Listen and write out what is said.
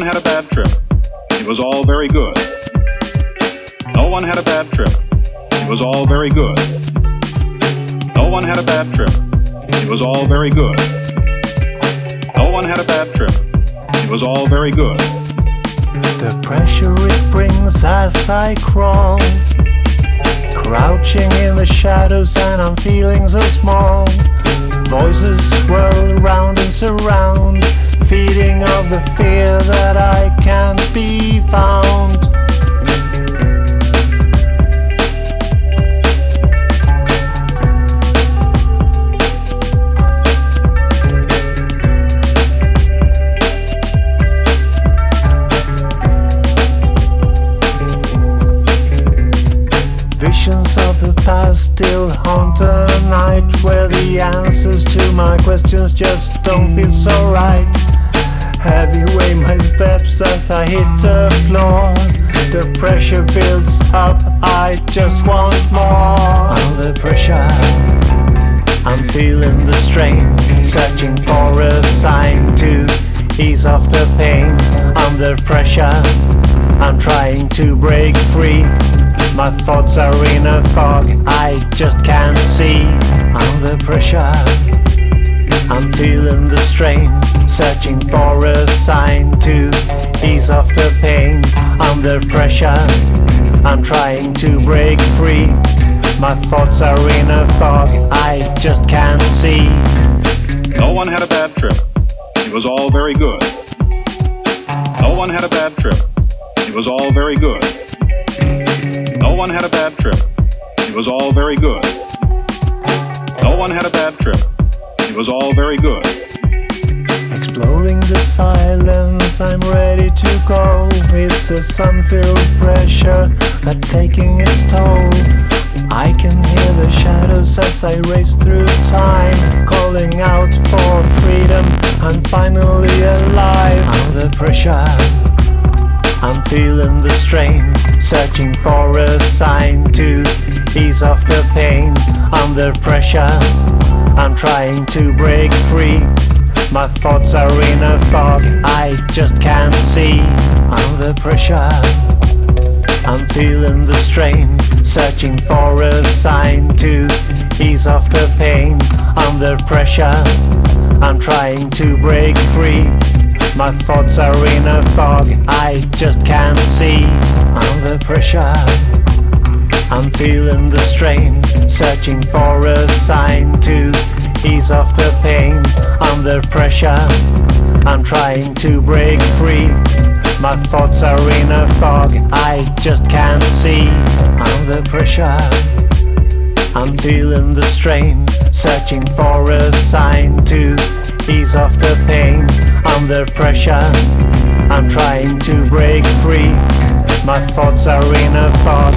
one had a bad trip. It was all very good. No one had a bad trip. It was all very good. No one had a bad trip. It was all very good. No one had a bad trip. It was all very good. The pressure it brings as I crawl. Crouching in the shadows, and I'm feeling so small. Voices swirl around and surround, feeding of the fear that Of the past still haunt the night Where the answers to my questions just don't feel so right Heavy weigh my steps as I hit the floor The pressure builds up, I just want more Under pressure I'm feeling the strain, searching for a sign to ease off the pain. Under pressure, I'm trying to break free. My thoughts are in a fog, I just can't see. Under pressure, I'm feeling the strain, searching for a sign to ease off the pain. Under pressure, I'm trying to break free. My thoughts are in a fog, I just can't see. No one had a bad trip. It was all very good. No one had a bad trip. It was all very good. One had a bad trip. It was all very good. No one had a bad trip. It was all very good. Exploring the silence, I'm ready to go. It's a sun-filled pressure that taking its toll. I can hear the shadows as I race through time, calling out for freedom. I'm finally alive. Under pressure, feeling the strain, searching for a sign to ease off the pain. Under pressure, I'm trying to break free. My thoughts are in a fog, I just can't see. Under pressure, I'm feeling the strain, searching for a sign to ease off the pain. Under pressure, I'm trying to break free. My thoughts are in a fog, I just can't see. Under pressure, I'm feeling the strain, searching for a sign to ease off the pain. Under pressure, I'm trying to break free. My thoughts are in a fog, I just can't see. Under pressure, I'm feeling the strain, searching for a sign to ease off the pain. Under pressure, I'm trying to break free. My thoughts are in a fog,